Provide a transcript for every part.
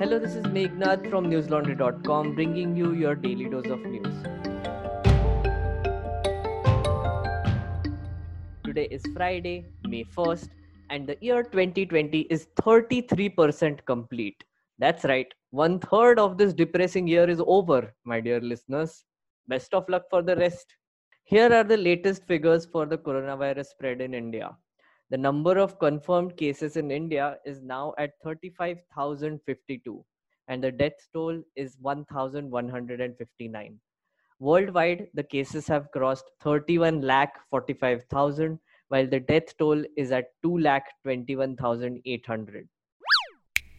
Hello, this is Meghnad from newslaundry.com bringing you your daily dose of news. Today is Friday, May 1st, and the year 2020 is 33% complete. That's right, one third of this depressing year is over, my dear listeners. Best of luck for the rest. Here are the latest figures for the coronavirus spread in India. The number of confirmed cases in India is now at 35,052 and the death toll is 1,159. Worldwide, the cases have crossed 31 lakh 45,000 while the death toll is at 2 lakh 21,800.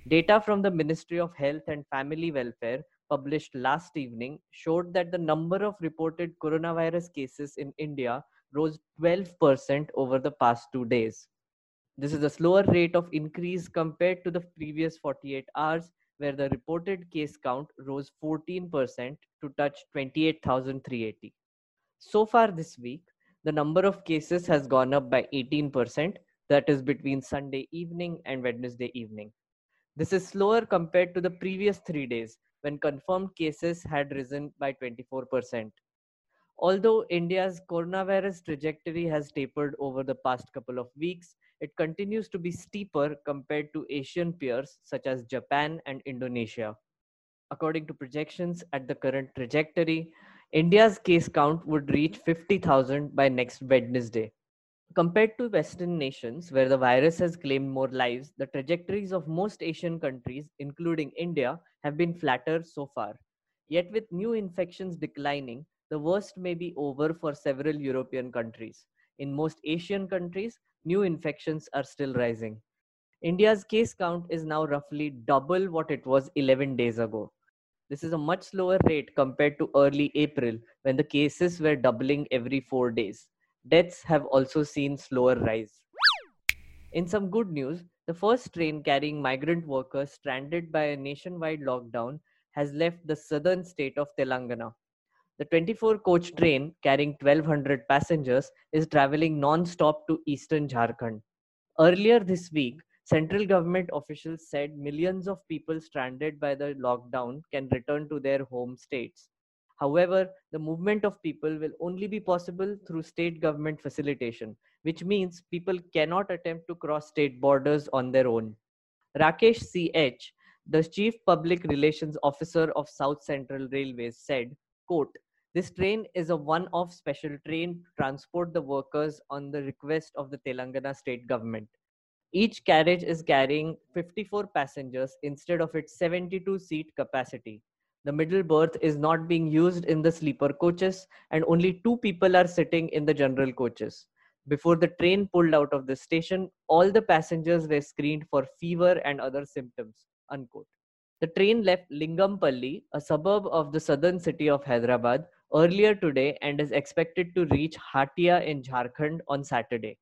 Data from the Ministry of Health and Family Welfare published last evening showed that the number of reported coronavirus cases in India rose 12% over the past two days. This is a slower rate of increase compared to the previous 48 hours, where the reported case count rose 14% to touch 28,380. So far this week, the number of cases has gone up by 18%, that is between Sunday evening and Wednesday evening. This is slower compared to the previous three days, when confirmed cases had risen by 24%. Although India's coronavirus trajectory has tapered over the past couple of weeks, it continues to be steeper compared to Asian peers such as Japan and Indonesia. According to projections at the current trajectory, India's case count would reach 50,000 by next Wednesday. Compared to Western nations where the virus has claimed more lives, the trajectories of most Asian countries, including India, have been flatter so far. Yet, with new infections declining, the worst may be over for several European countries. In most Asian countries, new infections are still rising. India's case count is now roughly double what it was 11 days ago. This is a much slower rate compared to early April when the cases were doubling every four days. Deaths have also seen slower rise. In some good news, the first train carrying migrant workers stranded by a nationwide lockdown has left the southern state of Telangana. The 24 coach train carrying 1200 passengers is traveling non stop to eastern Jharkhand. Earlier this week, central government officials said millions of people stranded by the lockdown can return to their home states. However, the movement of people will only be possible through state government facilitation, which means people cannot attempt to cross state borders on their own. Rakesh C.H., the Chief Public Relations Officer of South Central Railways, said, quote, this train is a one-off special train to transport the workers on the request of the Telangana state government. Each carriage is carrying 54 passengers instead of its 72 seat capacity. The middle berth is not being used in the sleeper coaches and only two people are sitting in the general coaches. Before the train pulled out of the station, all the passengers were screened for fever and other symptoms. Unquote. The train left Lingampalli, a suburb of the southern city of Hyderabad, earlier today and is expected to reach Hatia in Jharkhand on Saturday.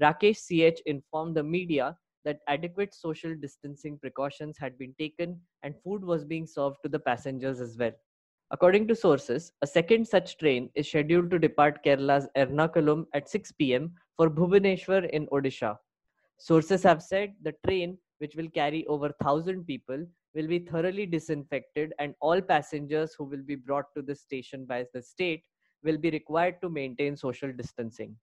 Rakesh CH informed the media that adequate social distancing precautions had been taken and food was being served to the passengers as well. According to sources, a second such train is scheduled to depart Kerala's Ernakulam at 6 pm for Bhubaneswar in Odisha. Sources have said the train, which will carry over 1,000 people, will be thoroughly disinfected and all passengers who will be brought to the station by the state will be required to maintain social distancing.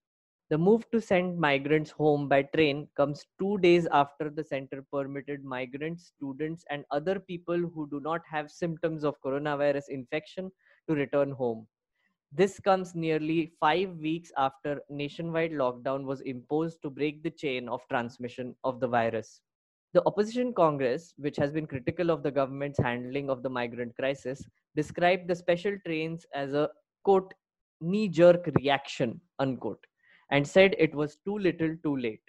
The move to send migrants home by train comes two days after the center permitted migrants, students, and other people who do not have symptoms of coronavirus infection to return home. This comes nearly five weeks after nationwide lockdown was imposed to break the chain of transmission of the virus. The opposition Congress, which has been critical of the government's handling of the migrant crisis, described the special trains as a quote knee jerk reaction unquote and said it was too little too late.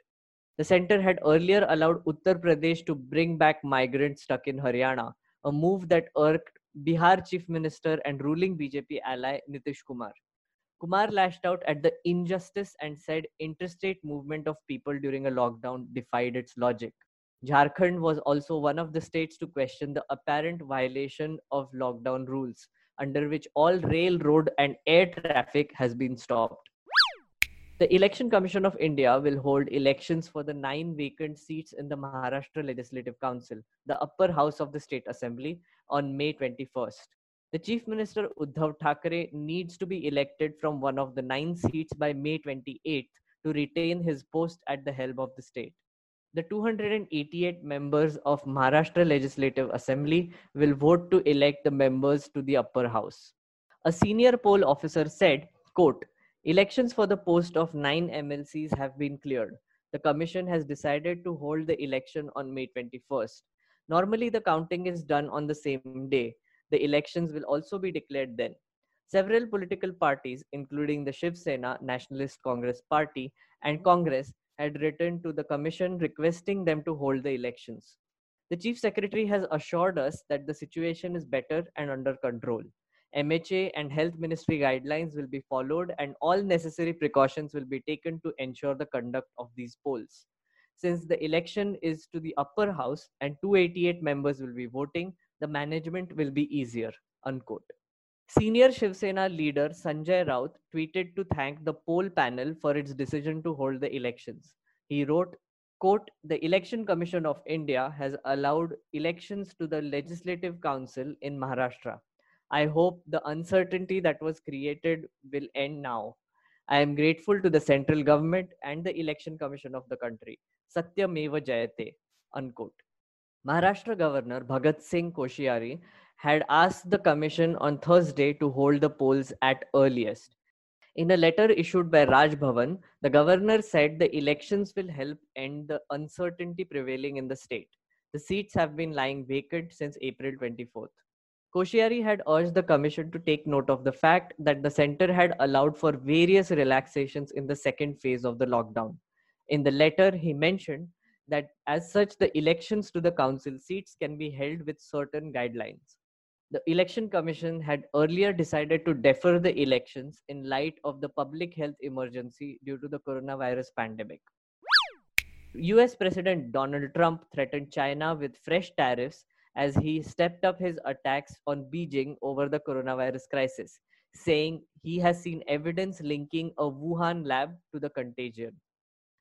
The center had earlier allowed Uttar Pradesh to bring back migrants stuck in Haryana, a move that irked Bihar Chief Minister and ruling BJP ally Nitish Kumar. Kumar lashed out at the injustice and said interstate movement of people during a lockdown defied its logic. Jharkhand was also one of the states to question the apparent violation of lockdown rules, under which all railroad and air traffic has been stopped. The Election Commission of India will hold elections for the nine vacant seats in the Maharashtra Legislative Council, the upper house of the state assembly, on May 21st. The Chief Minister Uddhav Thackeray needs to be elected from one of the nine seats by May 28th to retain his post at the helm of the state. The 288 members of Maharashtra Legislative Assembly will vote to elect the members to the upper house. A senior poll officer said, quote, Elections for the post of nine MLCs have been cleared. The Commission has decided to hold the election on May 21st. Normally, the counting is done on the same day. The elections will also be declared then. Several political parties, including the Shiv Sena Nationalist Congress Party and Congress, had written to the Commission requesting them to hold the elections. The Chief Secretary has assured us that the situation is better and under control. MHA and Health Ministry guidelines will be followed and all necessary precautions will be taken to ensure the conduct of these polls. Since the election is to the upper house and 288 members will be voting, the management will be easier. Unquote. Senior Shiv Sena leader Sanjay Raut tweeted to thank the poll panel for its decision to hold the elections. He wrote, quote, the Election Commission of India has allowed elections to the Legislative Council in Maharashtra. I hope the uncertainty that was created will end now. I am grateful to the central government and the election commission of the country. Satyameva Jayate. Unquote. Maharashtra Governor Bhagat Singh Koshyari had asked the commission on Thursday to hold the polls at earliest. In a letter issued by Raj Bhavan, the governor said the elections will help end the uncertainty prevailing in the state. The seats have been lying vacant since April 24th. Koshyari had urged the commission to take note of the fact that the center had allowed for various relaxations in the second phase of the lockdown. In the letter, he mentioned that as such, the elections to the council seats can be held with certain guidelines. The Election Commission had earlier decided to defer the elections in light of the public health emergency due to the coronavirus pandemic. US President Donald Trump threatened China with fresh tariffs as he stepped up his attacks on Beijing over the coronavirus crisis, saying he has seen evidence linking a Wuhan lab to the contagion.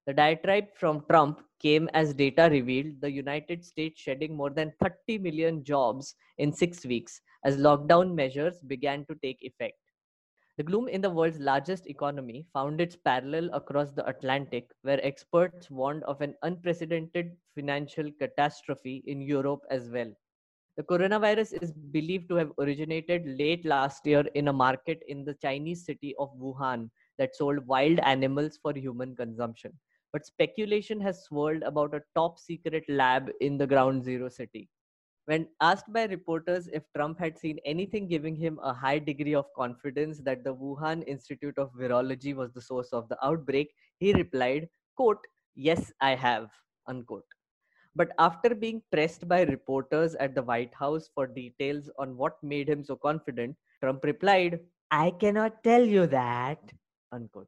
The diatribe from Trump came as data revealed the United States shedding more than 30 million jobs in six weeks as lockdown measures began to take effect. The gloom in the world's largest economy found its parallel across the Atlantic, where experts warned of an unprecedented financial catastrophe in Europe as well. The coronavirus is believed to have originated late last year in a market in the Chinese city of Wuhan that sold wild animals for human consumption. But speculation has swirled about a top secret lab in the ground zero city. When asked by reporters if Trump had seen anything giving him a high degree of confidence that the Wuhan Institute of Virology was the source of the outbreak, he replied, quote, Yes, I have, unquote. But after being pressed by reporters at the White House for details on what made him so confident, Trump replied, I cannot tell you that, unquote.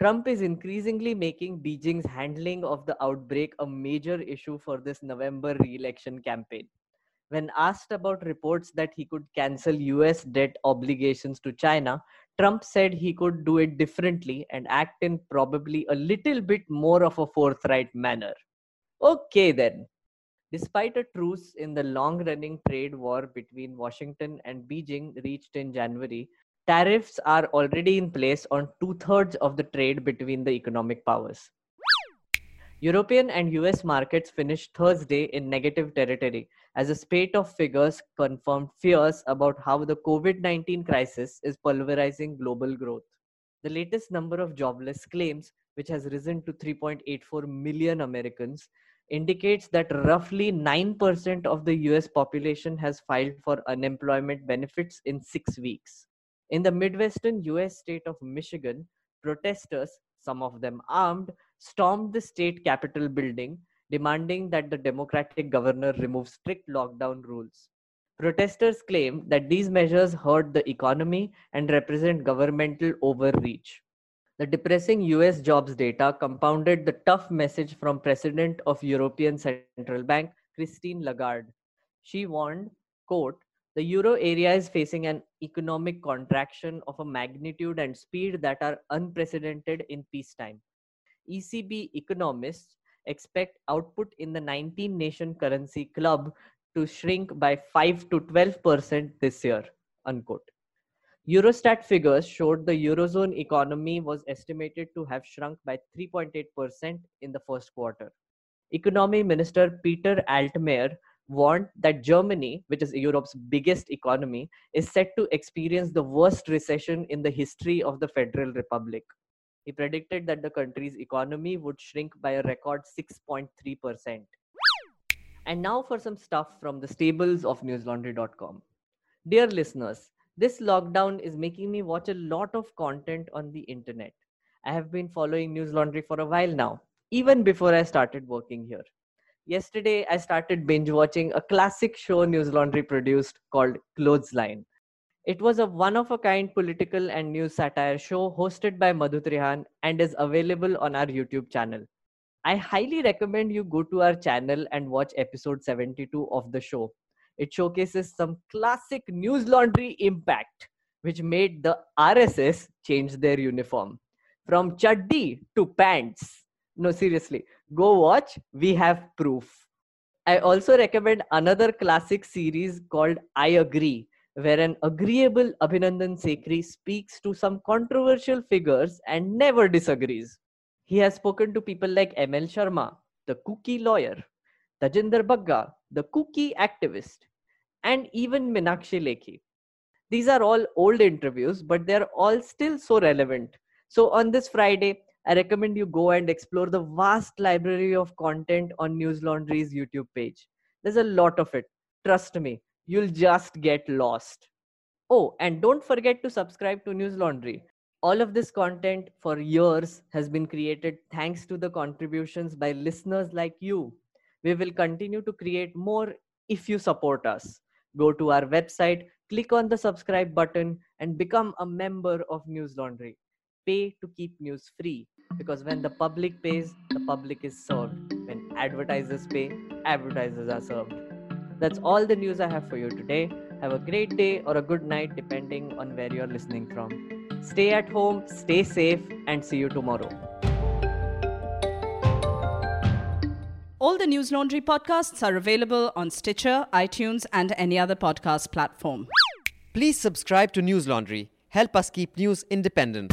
Trump is increasingly making Beijing's handling of the outbreak a major issue for this November re election campaign. When asked about reports that he could cancel US debt obligations to China, Trump said he could do it differently and act in probably a little bit more of a forthright manner. Okay, then. Despite a truce in the long running trade war between Washington and Beijing reached in January, tariffs are already in place on two thirds of the trade between the economic powers. European and US markets finished Thursday in negative territory as a spate of figures confirmed fears about how the COVID 19 crisis is pulverizing global growth. The latest number of jobless claims, which has risen to 3.84 million Americans, indicates that roughly 9% of the US population has filed for unemployment benefits in six weeks. In the Midwestern US state of Michigan, protesters, some of them armed, stormed the state capitol building, demanding that the Democratic governor remove strict lockdown rules. Protesters claim that these measures hurt the economy and represent governmental overreach. The depressing US jobs data compounded the tough message from President of European Central Bank, Christine Lagarde. She warned, quote, The euro area is facing an economic contraction of a magnitude and speed that are unprecedented in peacetime. ECB economists expect output in the 19 nation currency club to shrink by 5 to 12% this year. Unquote. Eurostat figures showed the Eurozone economy was estimated to have shrunk by 3.8% in the first quarter. Economy Minister Peter Altmaier warned that Germany, which is Europe's biggest economy, is set to experience the worst recession in the history of the Federal Republic. He predicted that the country's economy would shrink by a record 6.3%. And now for some stuff from the stables of newslaundry.com. Dear listeners, this lockdown is making me watch a lot of content on the internet. I have been following News Laundry for a while now, even before I started working here. Yesterday, I started binge watching a classic show News Laundry produced called Clothesline. It was a one of a kind political and news satire show hosted by Madhu Trehan and is available on our YouTube channel. I highly recommend you go to our channel and watch episode 72 of the show. It showcases some classic news laundry impact, which made the RSS change their uniform from chaddi to pants. No, seriously, go watch. We have proof. I also recommend another classic series called I Agree, where an agreeable Abhinandan Sekhri speaks to some controversial figures and never disagrees. He has spoken to people like ML Sharma, the cookie lawyer, Tajinder Bagga, the cookie activist, and even Meenakshi Lekhi. These are all old interviews, but they're all still so relevant. So on this Friday, I recommend you go and explore the vast library of content on News Laundry's YouTube page. There's a lot of it. Trust me, you'll just get lost. Oh, and don't forget to subscribe to News Laundry. All of this content for years has been created thanks to the contributions by listeners like you. We will continue to create more if you support us. Go to our website, click on the subscribe button, and become a member of News Laundry. Pay to keep news free because when the public pays, the public is served. When advertisers pay, advertisers are served. That's all the news I have for you today. Have a great day or a good night, depending on where you're listening from. Stay at home, stay safe, and see you tomorrow. All the News Laundry podcasts are available on Stitcher, iTunes, and any other podcast platform. Please subscribe to News Laundry. Help us keep news independent.